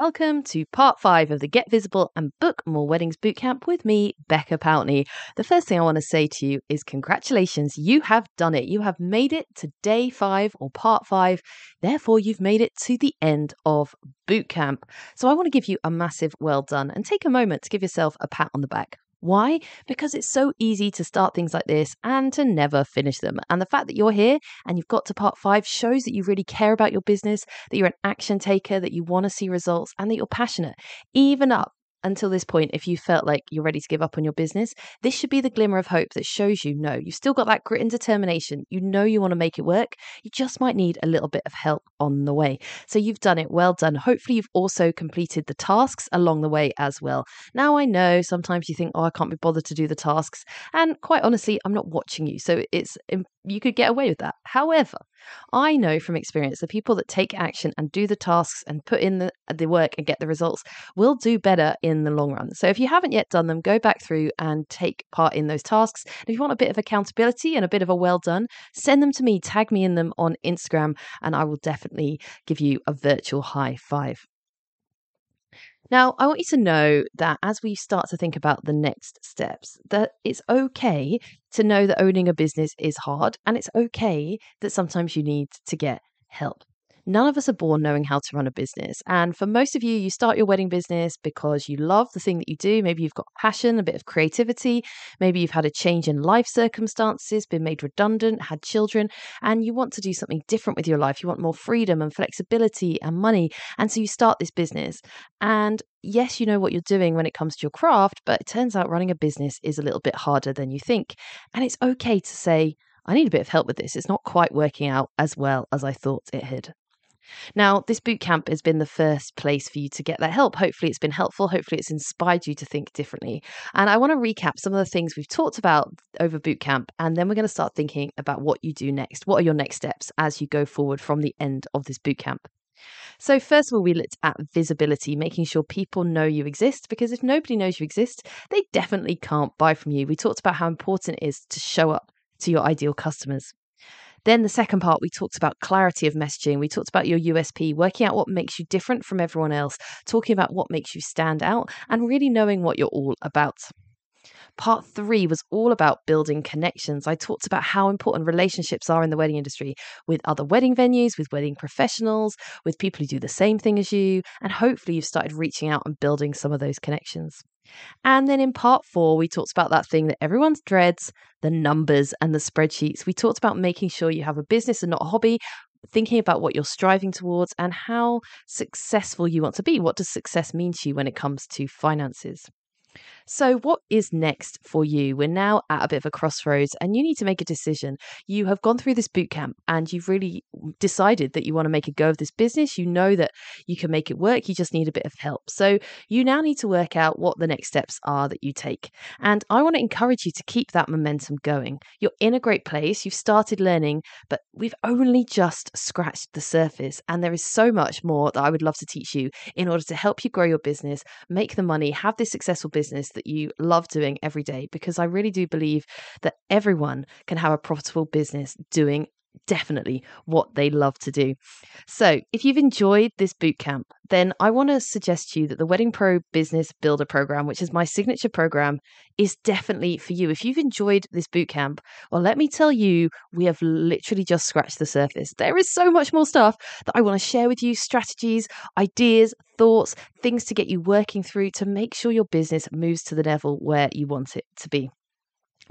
Welcome to part five of the Get Visible and Book More Weddings Bootcamp with me, Becca Pountney. The first thing I want to say to you is congratulations, you have done it. You have made it to day five or part five. Therefore, you've made it to the end of bootcamp. So I want to give you a massive well done and take a moment to give yourself a pat on the back. Why? Because it's so easy to start things like this and to never finish them. And the fact that you're here and you've got to part five shows that you really care about your business, that you're an action taker, that you want to see results, and that you're passionate, even up until this point, if you felt like you're ready to give up on your business, this should be the glimmer of hope that shows you no, you've still got that grit and determination. You know you want to make it work. You just might need a little bit of help on the way. So you've done it. Well done. Hopefully, you've also completed the tasks along the way as well. Now, I know sometimes you think, oh, I can't be bothered to do the tasks. And quite honestly, I'm not watching you. So it's you could get away with that. However, I know from experience the people that take action and do the tasks and put in the, the work and get the results will do better in the long run. So if you haven't yet done them, go back through and take part in those tasks. And if you want a bit of accountability and a bit of a well done, send them to me, tag me in them on Instagram, and I will definitely give you a virtual high five. Now, I want you to know that as we start to think about the next steps, that it's okay to know that owning a business is hard and it's okay that sometimes you need to get help. None of us are born knowing how to run a business. And for most of you, you start your wedding business because you love the thing that you do. Maybe you've got passion, a bit of creativity. Maybe you've had a change in life circumstances, been made redundant, had children, and you want to do something different with your life. You want more freedom and flexibility and money. And so you start this business. And yes, you know what you're doing when it comes to your craft, but it turns out running a business is a little bit harder than you think. And it's okay to say, I need a bit of help with this. It's not quite working out as well as I thought it had. Now, this boot camp has been the first place for you to get that help. Hopefully, it's been helpful. Hopefully, it's inspired you to think differently. And I want to recap some of the things we've talked about over boot camp, and then we're going to start thinking about what you do next. What are your next steps as you go forward from the end of this boot camp? So, first of all, we looked at visibility, making sure people know you exist, because if nobody knows you exist, they definitely can't buy from you. We talked about how important it is to show up to your ideal customers. Then the second part, we talked about clarity of messaging. We talked about your USP, working out what makes you different from everyone else, talking about what makes you stand out, and really knowing what you're all about. Part three was all about building connections. I talked about how important relationships are in the wedding industry with other wedding venues, with wedding professionals, with people who do the same thing as you. And hopefully, you've started reaching out and building some of those connections. And then in part four, we talked about that thing that everyone dreads the numbers and the spreadsheets. We talked about making sure you have a business and not a hobby, thinking about what you're striving towards and how successful you want to be. What does success mean to you when it comes to finances? So, what is next for you? We're now at a bit of a crossroads and you need to make a decision. You have gone through this boot camp and you've really decided that you want to make a go of this business. You know that you can make it work. You just need a bit of help. So, you now need to work out what the next steps are that you take. And I want to encourage you to keep that momentum going. You're in a great place. You've started learning, but we've only just scratched the surface. And there is so much more that I would love to teach you in order to help you grow your business, make the money, have this successful business that you love doing every day because I really do believe that everyone can have a profitable business doing definitely what they love to do. So, if you've enjoyed this bootcamp, then I want to suggest to you that the Wedding Pro Business Builder program, which is my signature program, is definitely for you. If you've enjoyed this bootcamp, well, let me tell you, we have literally just scratched the surface. There is so much more stuff that I want to share with you strategies, ideas, thoughts, things to get you working through to make sure your business moves to the level where you want it to be.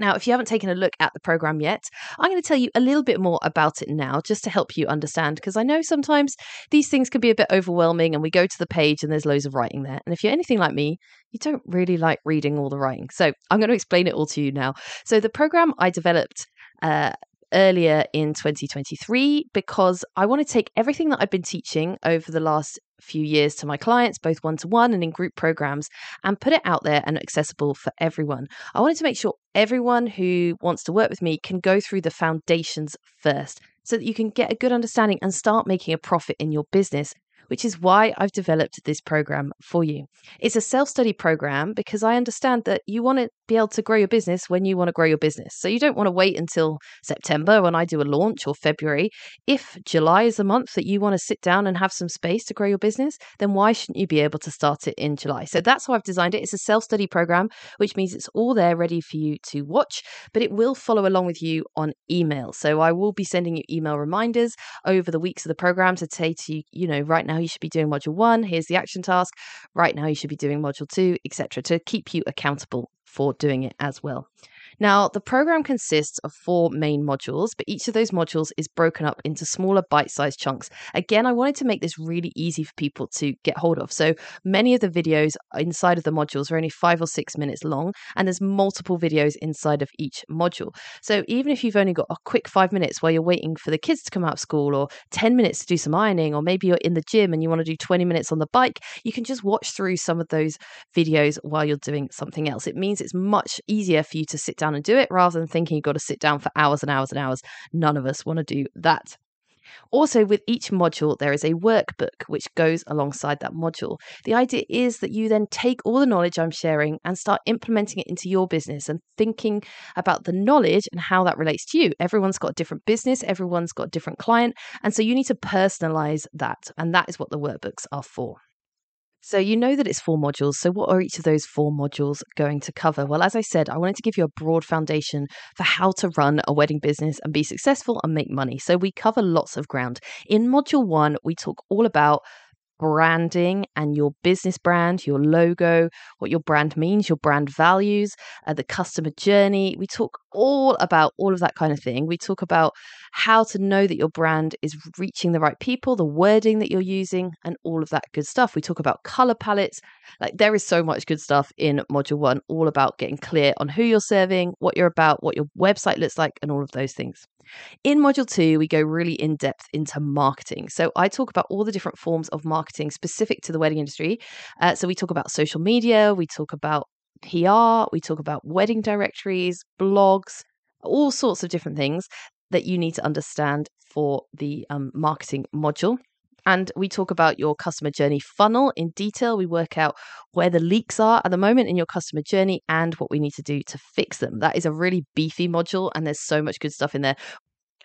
Now, if you haven't taken a look at the program yet, I'm going to tell you a little bit more about it now just to help you understand because I know sometimes these things can be a bit overwhelming and we go to the page and there's loads of writing there. And if you're anything like me, you don't really like reading all the writing. So I'm going to explain it all to you now. So the program I developed uh, earlier in 2023 because I want to take everything that I've been teaching over the last few years to my clients, both one to one and in group programs, and put it out there and accessible for everyone. I wanted to make sure everyone who wants to work with me can go through the foundations first so that you can get a good understanding and start making a profit in your business which is why I've developed this program for you. It's a self study program because I understand that you want be able to grow your business when you want to grow your business. So you don't want to wait until September when I do a launch or February. If July is the month that you want to sit down and have some space to grow your business, then why shouldn't you be able to start it in July? So that's how I've designed it. It's a self study program, which means it's all there ready for you to watch, but it will follow along with you on email. So I will be sending you email reminders over the weeks of the program to say to you, you know, right now you should be doing module one, here's the action task, right now you should be doing module two, etc., to keep you accountable for doing it as well. Now, the program consists of four main modules, but each of those modules is broken up into smaller bite sized chunks. Again, I wanted to make this really easy for people to get hold of. So many of the videos inside of the modules are only five or six minutes long, and there's multiple videos inside of each module. So even if you've only got a quick five minutes while you're waiting for the kids to come out of school, or 10 minutes to do some ironing, or maybe you're in the gym and you want to do 20 minutes on the bike, you can just watch through some of those videos while you're doing something else. It means it's much easier for you to sit down and do it rather than thinking you've got to sit down for hours and hours and hours. None of us want to do that. Also, with each module, there is a workbook which goes alongside that module. The idea is that you then take all the knowledge I'm sharing and start implementing it into your business and thinking about the knowledge and how that relates to you. Everyone's got a different business, everyone's got a different client. And so you need to personalize that. And that is what the workbooks are for. So you know that it's four modules. So what are each of those four modules going to cover? Well, as I said, I wanted to give you a broad foundation for how to run a wedding business and be successful and make money. So we cover lots of ground. In module 1, we talk all about branding and your business brand, your logo, what your brand means, your brand values, uh, the customer journey. We talk all about all of that kind of thing. We talk about how to know that your brand is reaching the right people, the wording that you're using, and all of that good stuff. We talk about color palettes. Like there is so much good stuff in module one, all about getting clear on who you're serving, what you're about, what your website looks like, and all of those things. In module two, we go really in depth into marketing. So I talk about all the different forms of marketing specific to the wedding industry. Uh, so we talk about social media, we talk about PR, we talk about wedding directories, blogs, all sorts of different things that you need to understand for the um, marketing module. And we talk about your customer journey funnel in detail. We work out where the leaks are at the moment in your customer journey and what we need to do to fix them. That is a really beefy module, and there's so much good stuff in there.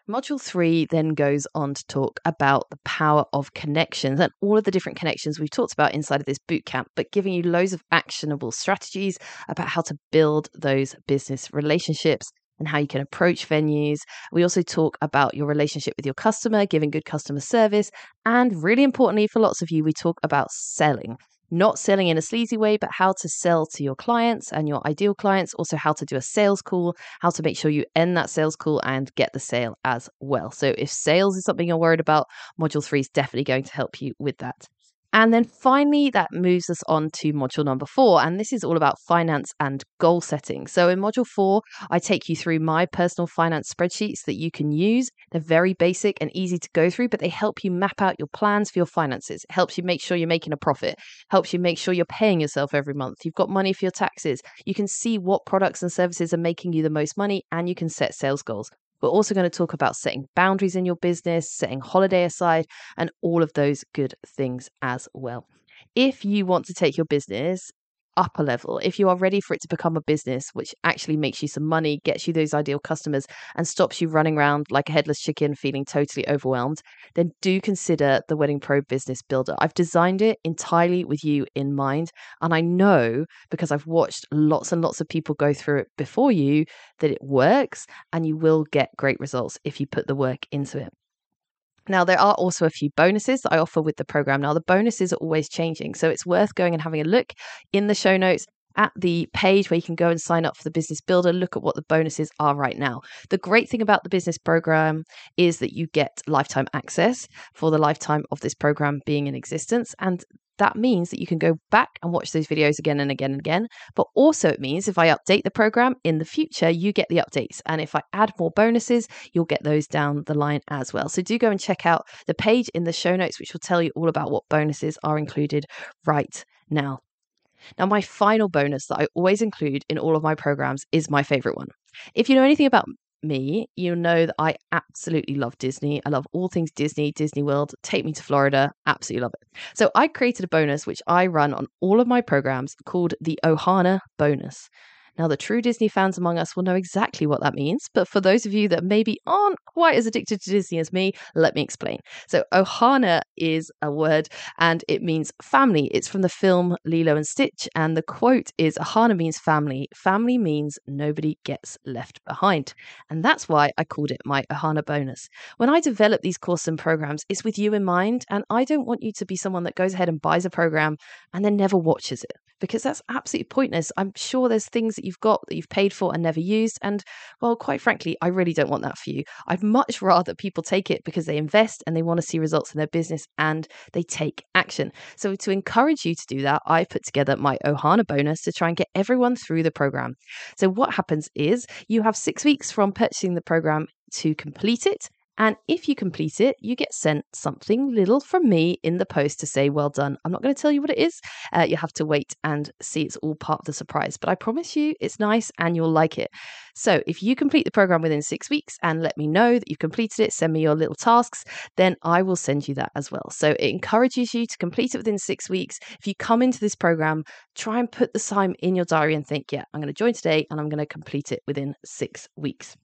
Module three then goes on to talk about the power of connections and all of the different connections we've talked about inside of this bootcamp, but giving you loads of actionable strategies about how to build those business relationships and how you can approach venues. We also talk about your relationship with your customer, giving good customer service, and really importantly for lots of you, we talk about selling not selling in a sleazy way, but how to sell to your clients and your ideal clients. Also, how to do a sales call, how to make sure you end that sales call and get the sale as well. So, if sales is something you're worried about, Module 3 is definitely going to help you with that. And then finally, that moves us on to module number four. And this is all about finance and goal setting. So in module four, I take you through my personal finance spreadsheets that you can use. They're very basic and easy to go through, but they help you map out your plans for your finances. It helps you make sure you're making a profit, helps you make sure you're paying yourself every month. You've got money for your taxes. You can see what products and services are making you the most money, and you can set sales goals. We're also going to talk about setting boundaries in your business, setting holiday aside, and all of those good things as well. If you want to take your business up a level, if you are ready for it to become a business, which actually makes you some money, gets you those ideal customers, and stops you running around like a headless chicken feeling totally overwhelmed, then do consider the Wedding Pro Business Builder. I've designed it entirely with you in mind. And I know because I've watched lots and lots of people go through it before you that it works and you will get great results if you put the work into it. Now, there are also a few bonuses that I offer with the program. Now, the bonuses are always changing, so it's worth going and having a look in the show notes at the page where you can go and sign up for the business builder, look at what the bonuses are right now. The great thing about the business program is that you get lifetime access for the lifetime of this program being in existence. And that means that you can go back and watch those videos again and again and again. But also, it means if I update the program in the future, you get the updates. And if I add more bonuses, you'll get those down the line as well. So do go and check out the page in the show notes, which will tell you all about what bonuses are included right now. Now, my final bonus that I always include in all of my programs is my favorite one. If you know anything about me, you know that I absolutely love Disney. I love all things Disney, Disney World. Take me to Florida. Absolutely love it. So I created a bonus which I run on all of my programs called the Ohana bonus. Now, the true Disney fans among us will know exactly what that means, but for those of you that maybe aren't quite as addicted to Disney as me, let me explain. So, Ohana is a word and it means family. It's from the film Lilo and Stitch, and the quote is Ohana means family. Family means nobody gets left behind. And that's why I called it my Ohana bonus. When I develop these courses and programs, it's with you in mind, and I don't want you to be someone that goes ahead and buys a program and then never watches it because that's absolutely pointless. I'm sure there's things that you've got that you've paid for and never used. And well, quite frankly, I really don't want that for you. I'd much rather people take it because they invest and they want to see results in their business and they take action. So, to encourage you to do that, I put together my Ohana bonus to try and get everyone through the program. So, what happens is you have six weeks from purchasing the program to complete it. And if you complete it, you get sent something little from me in the post to say, well done. I'm not going to tell you what it is. Uh, you have to wait and see it's all part of the surprise. But I promise you, it's nice and you'll like it. So if you complete the program within six weeks and let me know that you've completed it, send me your little tasks, then I will send you that as well. So it encourages you to complete it within six weeks. If you come into this program, try and put the time in your diary and think, yeah, I'm going to join today and I'm going to complete it within six weeks.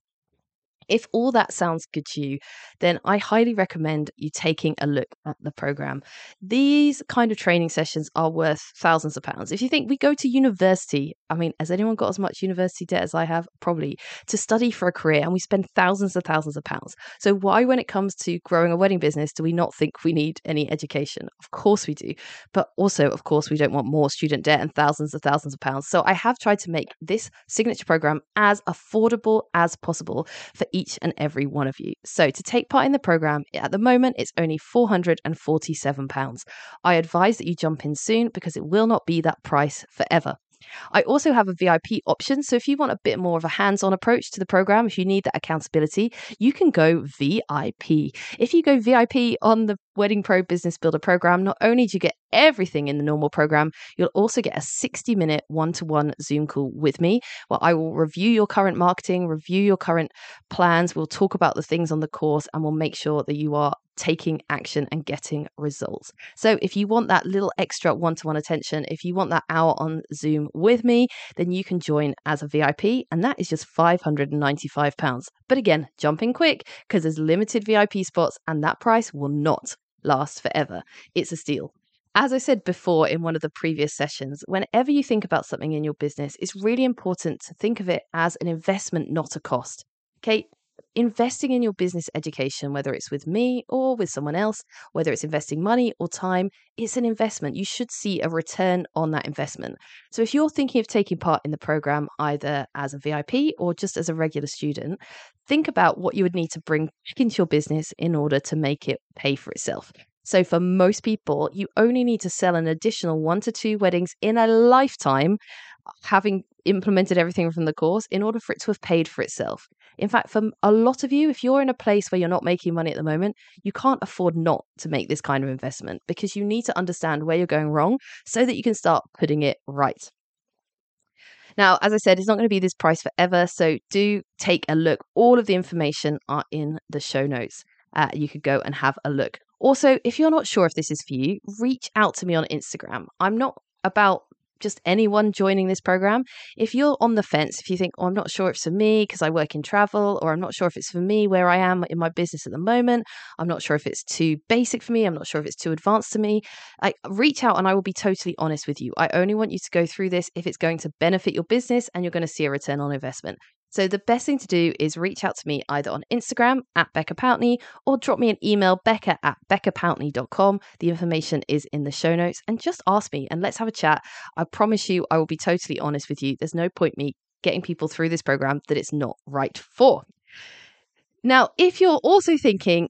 If all that sounds good to you, then I highly recommend you taking a look at the program. These kind of training sessions are worth thousands of pounds. If you think we go to university, I mean, has anyone got as much university debt as I have? Probably to study for a career, and we spend thousands and thousands of pounds. So, why, when it comes to growing a wedding business, do we not think we need any education? Of course we do. But also, of course, we don't want more student debt and thousands of thousands of pounds. So, I have tried to make this signature program as affordable as possible for each each and every one of you. So to take part in the program, at the moment, it's only £447. I advise that you jump in soon because it will not be that price forever. I also have a VIP option. So if you want a bit more of a hands on approach to the program, if you need that accountability, you can go VIP. If you go VIP on the Wedding Pro Business Builder program, not only do you get everything in the normal program, you'll also get a 60 minute one to one Zoom call with me where I will review your current marketing, review your current plans. We'll talk about the things on the course and we'll make sure that you are taking action and getting results. So, if you want that little extra one to one attention, if you want that hour on Zoom with me, then you can join as a VIP, and that is just £595. But again, jump in quick because there's limited VIP spots, and that price will not last forever. It's a steal. As I said before in one of the previous sessions, whenever you think about something in your business, it's really important to think of it as an investment, not a cost. Okay, investing in your business education, whether it's with me or with someone else, whether it's investing money or time, it's an investment. You should see a return on that investment. So if you're thinking of taking part in the program either as a VIP or just as a regular student, think about what you would need to bring back into your business in order to make it pay for itself. So, for most people, you only need to sell an additional one to two weddings in a lifetime, having implemented everything from the course, in order for it to have paid for itself. In fact, for a lot of you, if you're in a place where you're not making money at the moment, you can't afford not to make this kind of investment because you need to understand where you're going wrong so that you can start putting it right. Now, as I said, it's not going to be this price forever. So do take a look. All of the information are in the show notes. Uh, you could go and have a look. Also, if you're not sure if this is for you, reach out to me on Instagram. I'm not about just anyone joining this program. If you're on the fence, if you think, oh, I'm not sure if it's for me because I work in travel, or I'm not sure if it's for me where I am in my business at the moment, I'm not sure if it's too basic for me, I'm not sure if it's too advanced to me, I reach out and I will be totally honest with you. I only want you to go through this if it's going to benefit your business and you're going to see a return on investment. So the best thing to do is reach out to me either on Instagram at Becca Pountney or drop me an email, becca at beccapountney.com. The information is in the show notes and just ask me and let's have a chat. I promise you, I will be totally honest with you. There's no point me getting people through this program that it's not right for. Now, if you're also thinking,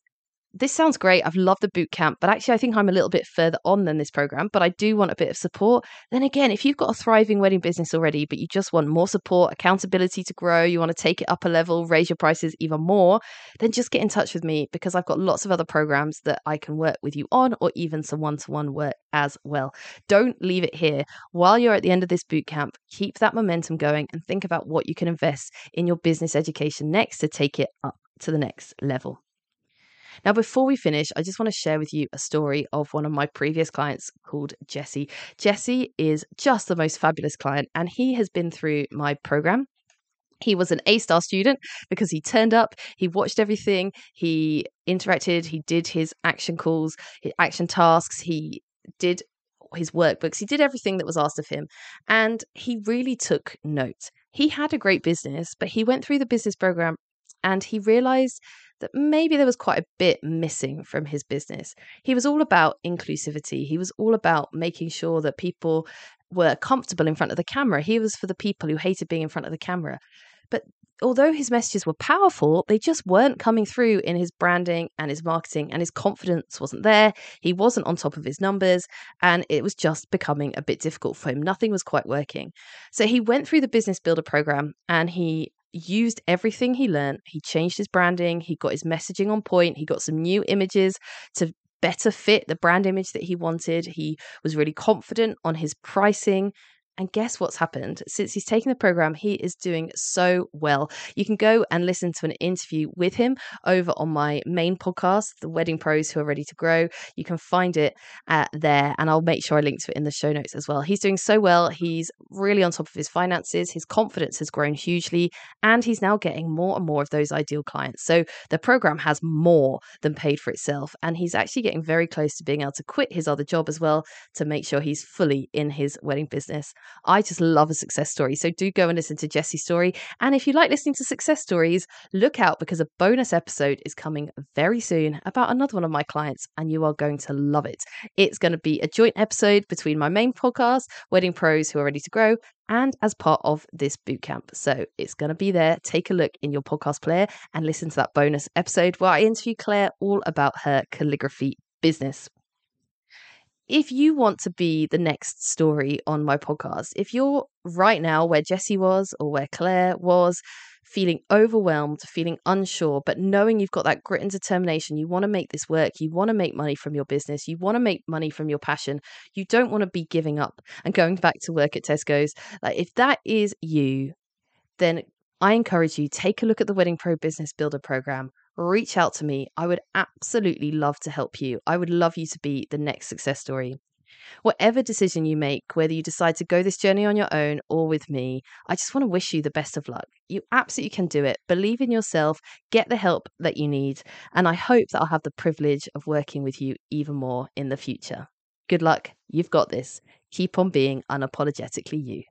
this sounds great. I've loved the boot camp, but actually, I think I'm a little bit further on than this program, but I do want a bit of support. Then again, if you've got a thriving wedding business already, but you just want more support, accountability to grow, you want to take it up a level, raise your prices even more, then just get in touch with me because I've got lots of other programs that I can work with you on or even some one to one work as well. Don't leave it here. While you're at the end of this boot camp, keep that momentum going and think about what you can invest in your business education next to take it up to the next level. Now, before we finish, I just want to share with you a story of one of my previous clients called Jesse. Jesse is just the most fabulous client, and he has been through my program. He was an A star student because he turned up, he watched everything, he interacted, he did his action calls, his action tasks, he did his workbooks, he did everything that was asked of him, and he really took note. He had a great business, but he went through the business program and he realized that maybe there was quite a bit missing from his business. He was all about inclusivity, he was all about making sure that people were comfortable in front of the camera. He was for the people who hated being in front of the camera. But although his messages were powerful, they just weren't coming through in his branding and his marketing, and his confidence wasn't there. He wasn't on top of his numbers, and it was just becoming a bit difficult for him. Nothing was quite working. So he went through the Business Builder program and he used everything he learned. He changed his branding, he got his messaging on point, he got some new images to better fit the brand image that he wanted. He was really confident on his pricing and guess what's happened? Since he's taken the program, he is doing so well. You can go and listen to an interview with him over on my main podcast, The Wedding Pros Who Are Ready to Grow. You can find it uh, there, and I'll make sure I link to it in the show notes as well. He's doing so well. He's really on top of his finances. His confidence has grown hugely, and he's now getting more and more of those ideal clients. So the program has more than paid for itself, and he's actually getting very close to being able to quit his other job as well to make sure he's fully in his wedding business. I just love a success story. So do go and listen to Jesse's story. And if you like listening to success stories, look out because a bonus episode is coming very soon about another one of my clients, and you are going to love it. It's going to be a joint episode between my main podcast, Wedding Pros Who Are Ready to Grow, and as part of this bootcamp. So it's going to be there. Take a look in your podcast player and listen to that bonus episode where I interview Claire all about her calligraphy business if you want to be the next story on my podcast, if you're right now where Jesse was or where Claire was, feeling overwhelmed, feeling unsure, but knowing you've got that grit and determination, you want to make this work, you want to make money from your business, you want to make money from your passion, you don't want to be giving up and going back to work at Tesco's. Like if that is you, then I encourage you take a look at the Wedding Pro Business Builder program reach out to me. I would absolutely love to help you. I would love you to be the next success story. Whatever decision you make, whether you decide to go this journey on your own or with me, I just want to wish you the best of luck. You absolutely can do it. Believe in yourself, get the help that you need, and I hope that I'll have the privilege of working with you even more in the future. Good luck. You've got this. Keep on being unapologetically you.